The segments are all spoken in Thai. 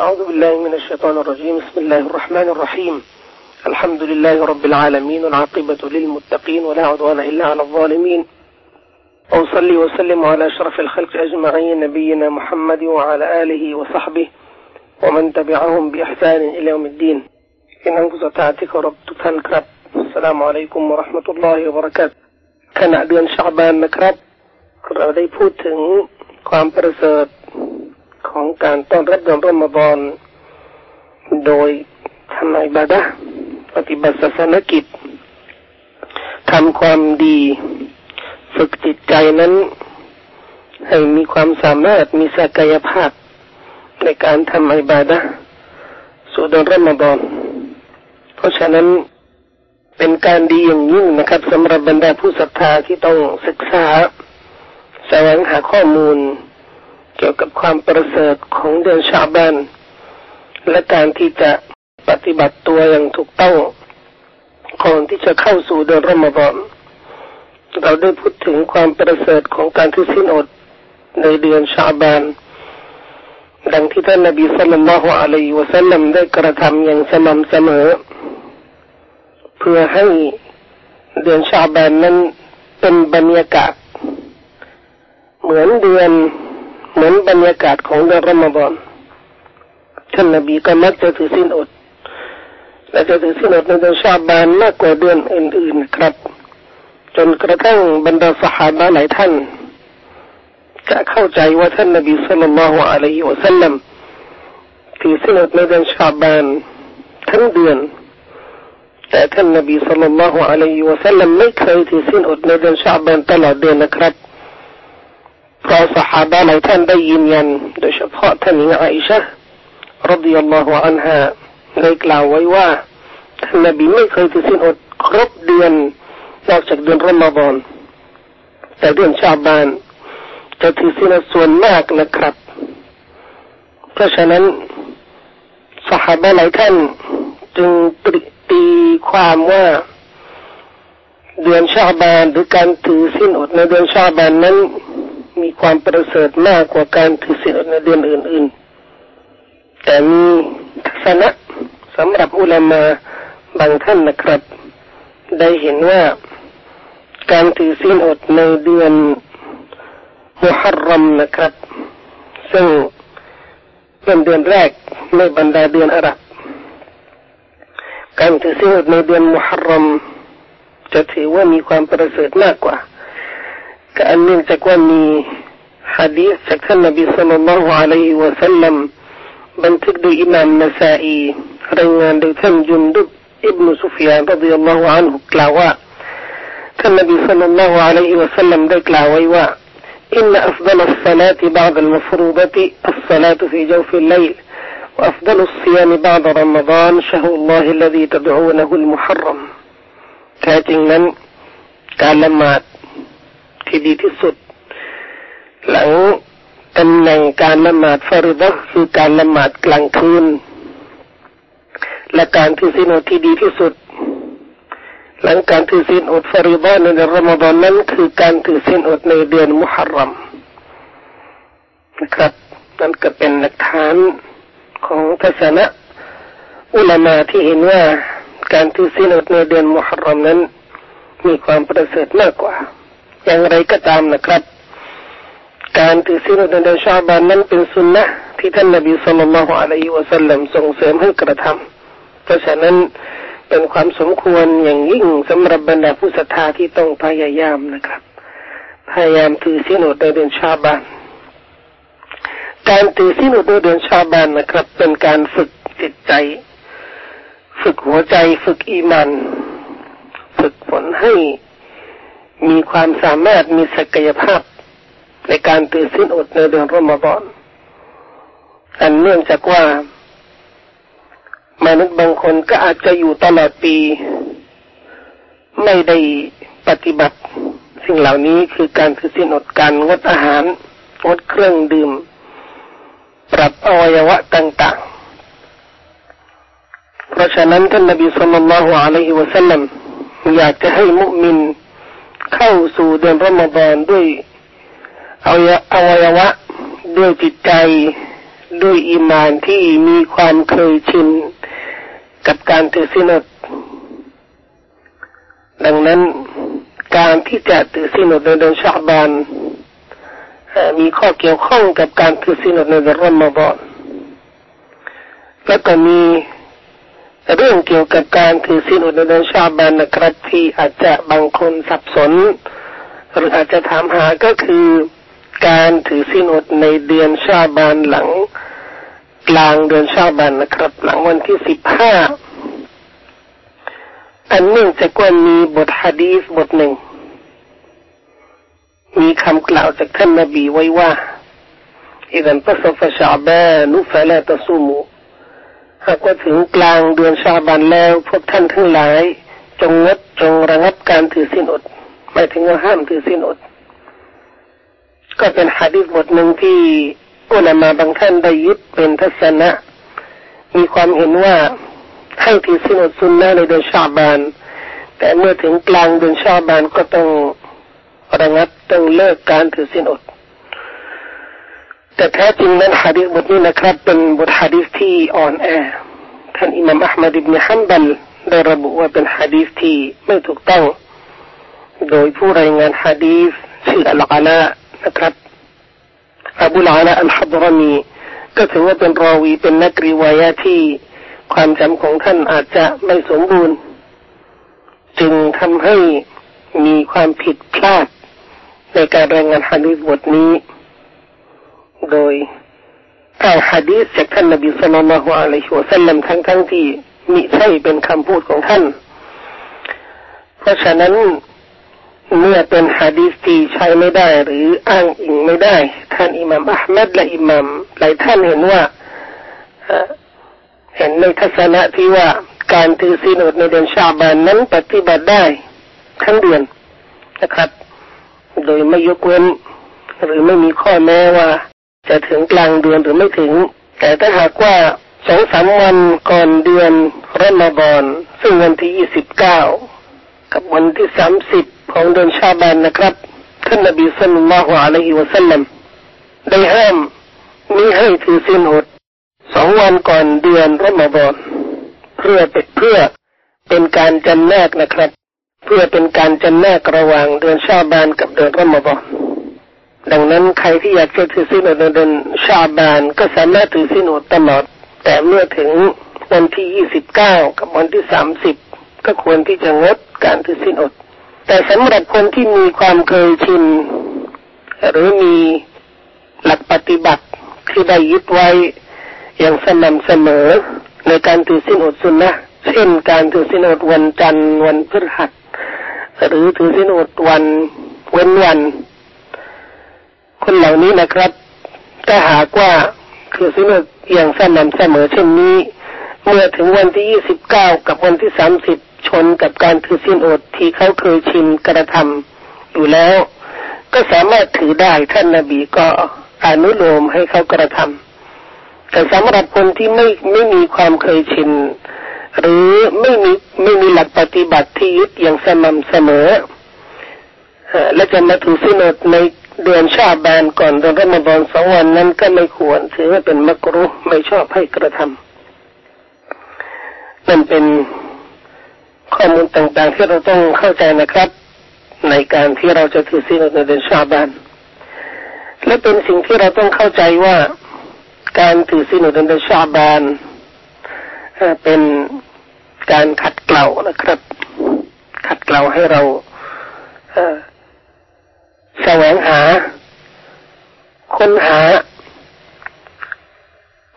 أعوذ بالله من الشيطان الرجيم بسم الله الرحمن الرحيم الحمد لله رب العالمين والعاقبة للمتقين ولا عدوان إلا على الظالمين وأصلي وسلم على أشرف الخلق أجمعين نبينا محمد وعلى آله وصحبه ومن تبعهم بإحسان إلى يوم الدين إن أنفس تعتك رب تنكرب السلام عليكم ورحمة الله وبركاته ขณะเดือนชาบานนะครับ เราได้พูดถึงความประเสริฐของ การต้อนรับเดือนรอมฎอนโดยทำอิบาดะปฏิบัติศาสนกิจทำความดี ฝึกจิตใจนั้นให้มีความสามารถมีศักยภาพในการทำอิบาดะสู่เดือนรอมฎอนเพราะฉะนั้นเป็นการดีอย่างยิ่งนะครับสำหรับบรรดาผู้ศรัทธาที่ต้องศึกษาแสวงหาข้อมูล เกี่ยวกับความประเสริฐของเดือนชาบานและการที่จะปฏิบัติตัวอย่างถูกต้องก่อนที่จะเข้าสู่เดือนรอมฎอนเราได้พูดถึงความประเสริฐของการทุสินอดในเดือนชาบานดังที่ท่านนบีสัลลัลลอฮุอะลัยฮิวะสัลลัมได้กระทำอย่างสม่ำเสมอ เพื่อให้เดือนชาบานนั้นเป็นบรรยากาศ เหมือนเดือน เหมือนบรรยากาศของเดือนรอมฎอนท่านนบีก็มักจะถือสินอด และจะถือสินอดในเดือนชาบานมากกว่าเดือนอื่นๆครับ จนกระทั่งบรรดาสหายหลายท่าน จะเข้าใจว่าท่านนบีสุลต่านละฮ์อะลัยฮิวะสัลลัมถือสินอดในเดือนชาบานทั้งเดือน แต่ท่านนบีสุลต่านละฮ์อะลัยฮิวะสัลลัมไม่เคยถือสินอดในเดือนชาบานตลอดเดือนนะครับ เพราะสหายหลายท่านได้ยืนยัน โดยเฉพาะท่านหญิงอิชะรดิยัลลอฮุอันฮาได้กล่าวไว้ว่าท่านนบีไม่เคยถือสินอดครบเดือนนอกจากเดือนรอมฎอนแต่เดือนชาบาน จะถือสินอดส่วนมากนะครับ เพราะฉะนั้นสหายหลายท่านจึงตริตีความว่าเดือนชาบานหรือการถือสินอดในเดือนชาบานนั้น มีความประเสริฐมากกว่าการถือสินอดในเดือนอื่น ๆ แต่มีทัศนะสำหรับอุลามาบางท่านนะครับ ได้เห็นว่าการถือสินอดในเดือนมุฮัรรัมนะครับ ซึ่งเป็นเดือนแรกในบรรดาเดือนอาหรับ การถือศีลอดในเดือนมุฮัรรมจะถือว่ามีความประเสริฐมากกว่า การเนื่องจากว่ามีฮะดีษจากท่านนบีสุลต่านละฮ์อะลัยฮิวะสัลลัมบันทึกโดยอิมามนาซาอีรายงานโดยท่านยุนดุบอิบนุสุฟยานรดิยัลลอฮุอันฮุกล่าวว่าท่านนบีสุลต่านละฮ์อะลัยฮิวะสัลลัมได้กล่าวไว้ว่า إن أفضل الصلاة بعد المفروضة الصلاة في جوف الليل وأفضل الصيام بعد رمضان شهر الله الذي تدعونه المحرم แท้จริงนั้นการละหมาด ที่ดีที่สุด หลังตำแหน่งการละหมาดฟาริดะคือการละหมาดกลางคืน และการถือศีลอดที่ดีที่สุด หลังการถือศีลอดฟาริดะในเดือนรอมฎอนนั้นคือการถือศีลอดในเดือนมุฮัรรัมนะครับนั่นก็เป็นหลักฐานของทัศนะอุลามาที่เห็นว่าการถือศีลอดในเดือนมุฮัรรัมนั้น มีความประเสริฐมากกว่า อย่างไรก็ตามนะครับ การถือศีลอดในเดือนชาบานนั้นเป็นสุนนะที่ท่านนบีสุลต่านละฮ์อะลัยฮิวะสัลลัมส่งเสริมให้กระทำเพราะฉะนั้นเป็นความสมควรอย่างยิ่งสำหรับบรรดาผู้ศรัทธาที่ต้องพยายามนะครับ พยายามถือศีลในเดือนชาบานการถือศีลอดในเดือนชาบานนะครับ เป็นการฝึกจิตใจ ฝึกหัวใจ ฝึกอีมัน ฝึกฝนให้ มีความสามารถมีศักยภาพในการถือศีลอดในเดือนรอมฎอนอันเนื่องจากว่ามนุษย์บางคนก็อาจจะอยู่ตลอดปี ไม่ได้ปฏิบัติ สิ่งเหล่านี้คือการถือศีลอดการงดอาหารงดเครื่องดื่ม ปรับอวัยวะต่างๆ เพราะฉะนั้นท่านนบีสุลต่านละฮ์อะลัยฮิวะสัลลัมอยากจะให้มุมิน เข้าสู่เดือนรอมฎอนด้วยอวัยวะ ด้วยจิตใจด้วยอิมานที่มีความเคยชินกับการถือศีลอดดังนั้นการที่จะถือศีลอดในเดือนชาบานมีข้อเกี่ยวข้องกับการถือศีลอดในเดือนรอมฎอนแล้วก็มี เรื่องเกี่ยวกับการถือศีลอดในเดือนชาบานนะครับที่อาจจะบางคนสับสน หรืออาจจะถามหาก็คือการถือศีลอดในเดือนชาบานหลัง กลางเดือนชาบานนะครับ หลังวันที่สิบห้าอันเนื่องจากว่ามีบทฮะดีสบทหนึ่ง มีคำกล่าวจากท่านนบีไว้ว่าอิดันตัสฟะชาบานุฟะลาตะซูมู หากว่าถึงกลางเดือนชาบันแล้วพวกท่านทั้งหลาย จงงดจงระงับการถือศีลอดหมายถึงว่าห้ามถือศีลอด ก็เป็นฮะดีษบทหนึ่งที่อุลามาบางท่านได้ยึดเป็นทัศนะ มีความเห็นว่าให้ถือศีลอดซุนนะในเดือนชาบาน แต่เมื่อถึงกลางเดือนชาบานก็ต้องระงับต้องเลิกการถือศีลอด แต่แท้จริงนั้นฮะดีษบทนี้นะครับ เป็นบทฮะดีษที่อ่อนแอท่านอิมามอัลมัดอิบนฮัมบัลได้ระบุว่าเป็นฮะดีษที่ไม่ถูกต้อง โดยผู้รายงานฮะดีษชื่ออัลกาลานะครับอบูลอาลาอัลฮับรามีก็ถือว่าเป็นรอวีเป็นนักรีวายะที่ความจำของท่านอาจจะไม่สมบูรณ์ จึงทำให้มีความผิดพลาดในการรายงานฮะดีษบทนี้ โดยอ้าฮะดีษจากท่านนบีสุลต่านละฮ์อะลัยฮิวะสัลลัมทั้งทั้งที่มิใช่เป็นคำพูดของท่าน เพราะฉะนั้นเมื่อเป็นฮะดีษที่ใช้ไม่ได้ หรืออ้างอิงไม่ได้ ท่านอิหม่ามอัลมัดและอิหม่ามหลายท่านเห็นว่าเห็นในทัศนะที่ว่าการถือศีลอดในเดือนชาบานนั้นปฏิบัติได้ทั้งเดือนนะครับ โดยไม่ยกเว้น หรือไม่มีข้อแม้ว่า จะถึงกลางเดือนหรือไม่ถึง แต่ถ้าหากว่าสองสามวันก่อนเดือนรอมฎอนซึ่งวันที่ยี่สิบเก้ากับวันที่สามสิบของเดือนชาบานนะครับท่านนบีสุลต่านละฮ์อะลัยฮิวะสัลลัมได้ห้ามมิให้ถือศีลอดสองวันก่อนเดือนรอมฎอนเพื่อเป็นเพื่อเป็นการจำแนกนะครับ เพื่อเป็นการจำแนกระหว่างเดือนชาบานกับเดือนรอมฎอน ดังนั้นใครที่อยากจะถือศีลอดในเดือนชาบานก็สามารถถือศีลอดตลอด แต่เมื่อถึงวันที่ยี่สิบเก้ากับวันที่สามสิบก็ควรที่จะงดการถือศีลอด แต่สำหรับคนที่มีความเคยชินหรือมีหลักปฏิบัติที่ได้ยึดไว้อย่างสม่ำเสมอในการถือศีลอดสุนนะเช่นการถือศีลอดวันจันทร์วันพฤหัส หรือถือศีลอดวันเว้นวัน คนเหล่านี้นะครับถ้าหากว่าคือศีลอดอย่างสม่ำเสมอเช่นนี้ เมื่อถึงวันที่ยี่สิบเก้ากับวันที่สามสิบชนกับการถือศีลอดที่เขาเคยชินกระทำอยู่แล้ว ก็สามารถถือได้ท่านนาบีก็อนุโลมให้เขากระทำแต่สำหรับคนที่ไม่ไม่มีความเคยชิน หรือไม่มีไม่มีหลักปฏิบัติที่ยึดอย่างสม่ำเสมอและจะมาถือศีลอดใน เดือนชาบานก่อนเดือนรอมฎอนสองวันนั้นก็ไม่ควรถือว่าเป็นมักรุไม่ชอบให้กระทำนั่นเป็นข้อมูลต่างๆที่เราต้องเข้าใจนะครับ ในการที่เราจะถือศีลในเดือนชาบานและเป็นสิ่งที่เราต้องเข้าใจว่าการถือศีลในเดือนชาบานเป็นการขัดเกลานะครับ ขัดเกลาให้เรา แสวงหา ค้นหา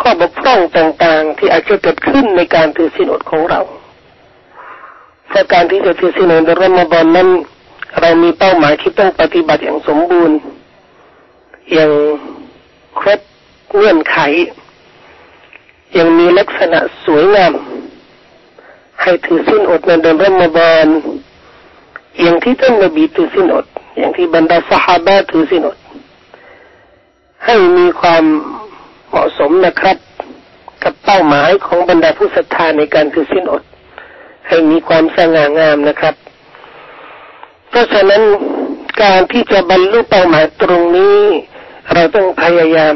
ข้อบกพร่องต่างๆ ที่อาจจะเกิดขึ้นในการถือศีลอดของเราเพราะการที่จะถือศีลในรอมฎอนนั้น เรามีเป้าหมายที่ต้องปฏิบัติอย่างสมบูรณ์ อย่างครบเงื่อนไข ยังมีลักษณะสวยงามให้ถือสิ้นอดในเดือนรอมฎอนอย่างที่ท่านนบีถือสิ้นอด อย่างที่บรรดาสหายถือสินอดให้มีความเหมาะสมนะครับ กับเป้าหมายของบรรดาผู้ศรัทธาในการถือสินอด ให้มีความสง่างามนะครับ เพราะฉะนั้นการที่จะบรรลุเป้าหมายตรงนี้ เราต้องพยายาม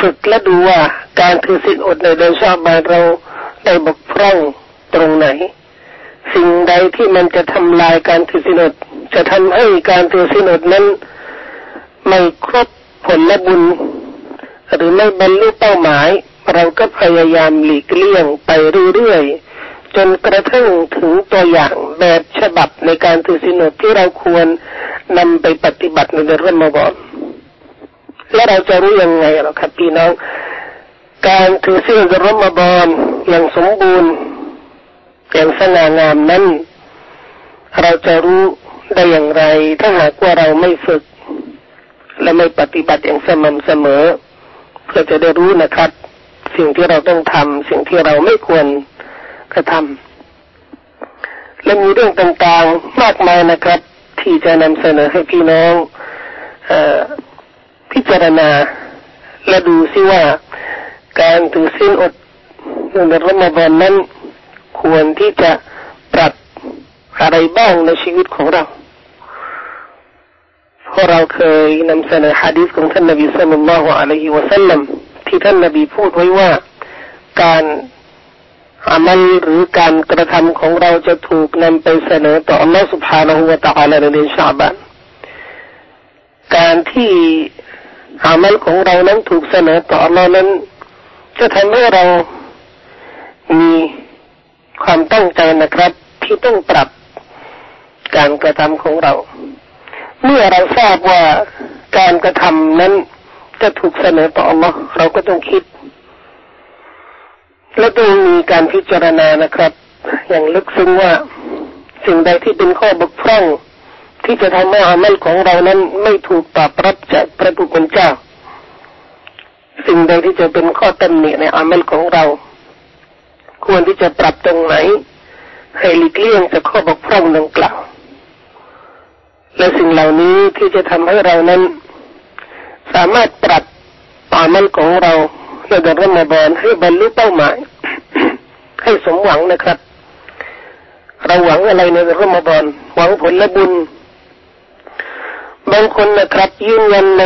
ฝึกและดูว่าการถือศีลอดในเดือนชาบานเราได้บกพร่องตรงไหน สิ่งใดที่มันจะทำลายการถือศีลอดจะทำให้การถือศีลอดนั้น ไม่ครบผลและบุญ หรือไม่บรรลุเป้าหมาย เราก็พยายามหลีกเลี่ยงไปเรื่อยๆจนกระทั่งถึงตัวอย่างแบบฉบับในการถือศีลอดที่เราควรนำไปปฏิบัติในเดือนรอมฎอนและเราจะรู้ยังไงหรอครับพี่น้อง การถือศีลรอมฎอนอย่างสมบูรณ์ อย่างสง่างามนั้น เราจะรู้ได้อย่างไร ถ้าหากว่าเราไม่ฝึก และไม่ปฏิบัติอย่างสม่ำเสมอ เพื่อจะได้รู้นะครับ สิ่งที่เราต้องทำสิ่งที่เราไม่ควรกระทำและมีเรื่องต่างๆมากมายนะครับ ที่จะนำเสนอให้พี่น้องอพิจารณาและดูซิว่า การถือสิ้นอดในรมฎอนนั้น ควรที่จะปรับอะไรบ้างในชีวิตของเราเพราะเราเคยนำเสนอฮะดีษของท่านนบีสุลต่านละฮ์อะลัยฮิวะสัลลัมที่ท่านนบีพูดไว้ว่าการอามัลหรือการกระทำของเราจะถูกนำไปเสนอต่ออัลลอฮฺสุบฮานณหัวตะอาลาในเดือนชาบันการที่อามัลของเรานั้นถูกเสนอต่ออัลลอฮฺนั้น จะทำให้เรามี ความตั้งใจนะครับ ที่ต้องปรับการกระทำของเรา เมื่อเราทราบว่าการกระทำนั้นจะถูกเสนอต่ออัลลอฮ์เราก็ต้องคิด และต้องมีการพิจารณานะครับ อย่างลึกซึ้งว่าสิ่งใดที่เป็นข้อบกพร่อง ที่จะทำให้อามัลของเรานั้น ไม่ถูกตอบรับจากพระผู้เป็นเจ้า สิ่งใดที่จะเป็นข้อตำหนิในอามัลของเรา ควรที่จะปรับตรงไหน ให้หลีกเลี่ยงจากข้อบกพร่องดังกล่าว และสิ่งเหล่านี้ที่จะทำให้เรานั้น สามารถปรับอามัลของเราในเดือนรอมฎอนให้บรรลุเป้าหมาย ให้สมหวังนะครับ เราหวังอะไรในเดือนรอมฎอนหวังผลและบุญ บางคนนะครับยืนยันใน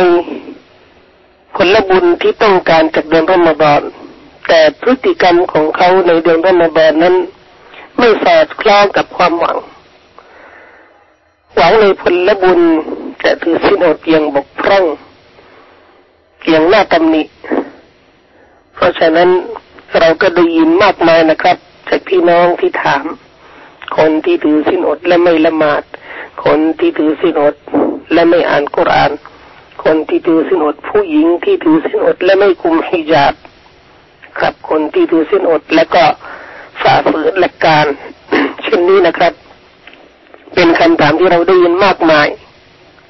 ผลบุญที่ต้องการจากเดือนรอมฎอน แต่พฤติกรรมของเขาในเดือนรอมฎอนนั้น ไม่สอดคล้องกับความหวัง หวังในผลบุญ แต่ถือสิ้นอดเพียงบกพร่องเพียงหน้าตำหนิ เพราะฉะนั้นเราก็ได้ยินมากมายนะครับ จากพี่น้องที่ถาม คนที่ถือสิ้นอดและไม่ละหมาด คนที่ถือสิ้นอดและไม่อ่านกุราน คนที่ถือสินอดผู้หญิงที่ถือสินอดและไม่คุมฮิญาบ ครับ คนที่ถือสินอดและก็ฝ่าฝืนหลักการ เช่นนี้นะครับ เป็นคำถามที่เราได้ยินมากมาย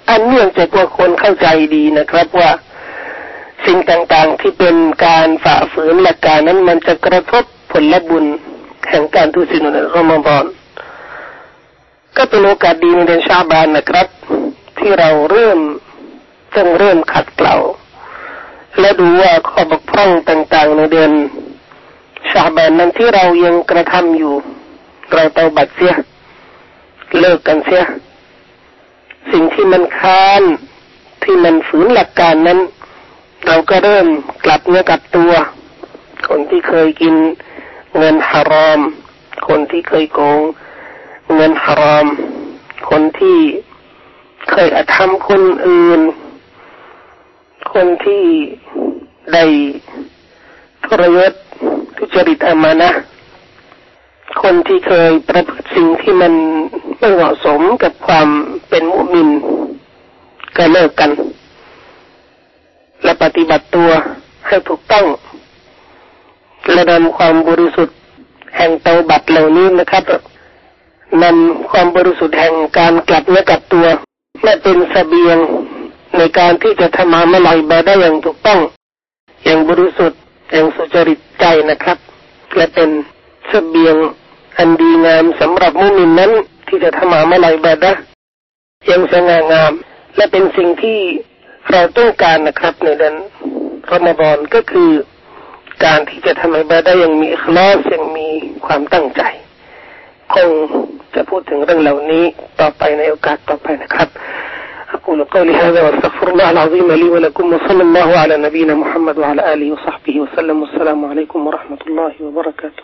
อันเนื่องจากว่าคนเข้าใจดีนะครับว่าสิ่งต่างๆที่เป็นการฝ่าฝืนหลักการนั้นมันจะกระทบผลละบุญแห่งการทุสินในรอมฎอนก็เป็นโอกาสดีในเดือนชาบานนะครับ ที่เราเริ่มต้องเริ่มขัดเกลาและดูว่าข้อบก พร่องต่างๆ ในเดือนชาบานนั้นที่เรายังกระทำอยู่ เราเตาบัดเสีย เลิกกันเสีย สิ่งที่มันค้านที่มันฝืนหลักการนั้น เราก็เริ่มกลับเนื้อกลับตัว คนที่เคยกินเงินฮารอม คนที่เคยโกงเงินฮารอม คนที่เคยอธรรมคนอื่น คนที่ ได้ทรยศทุจริตอามานะ คนที่เคยประพฤติสิ่งที่มันไม่เหมาะสมกับความเป็นมุมินก็เลิกกัน และปฏิบัติตัวให้ถูกต้อง และนำความบริสุทธิ์แห่งเตาบัตเหล่านี้นะครับนำความบริสุทธิ์แห่งการกลับเนื้อกลับตัวและเป็นสเสบียงในการที่จะทำมาเมื่อไรบาได้อย่างถูกต้อง อย่างบริสุทธิ์อย่างสุจริตใจนะครับ และเป็นสเสบียงอันดีงามสำหรับมุมินนั้นที่จะทำมาเมื่อไรบาด้อย่างสง่างาม และเป็นสิ่งที่เราต้องการนะครับ ในเดือนรอมฎอนก็คือการที่จะทำให้บาด้อย่างมีคลาสอย่างมีความตั้งใจ คงจะพูดถึงเรื่องเหล่านี้ต่อไปในโอกาสต่อไปนะครับ أقول قولي هذا وأستغفر الله العظيم لي ولكم وصلى الله على نبينا محمد وعلى آله وصحبه وسلم والسلام عليكم ورحمة الله وبركاته.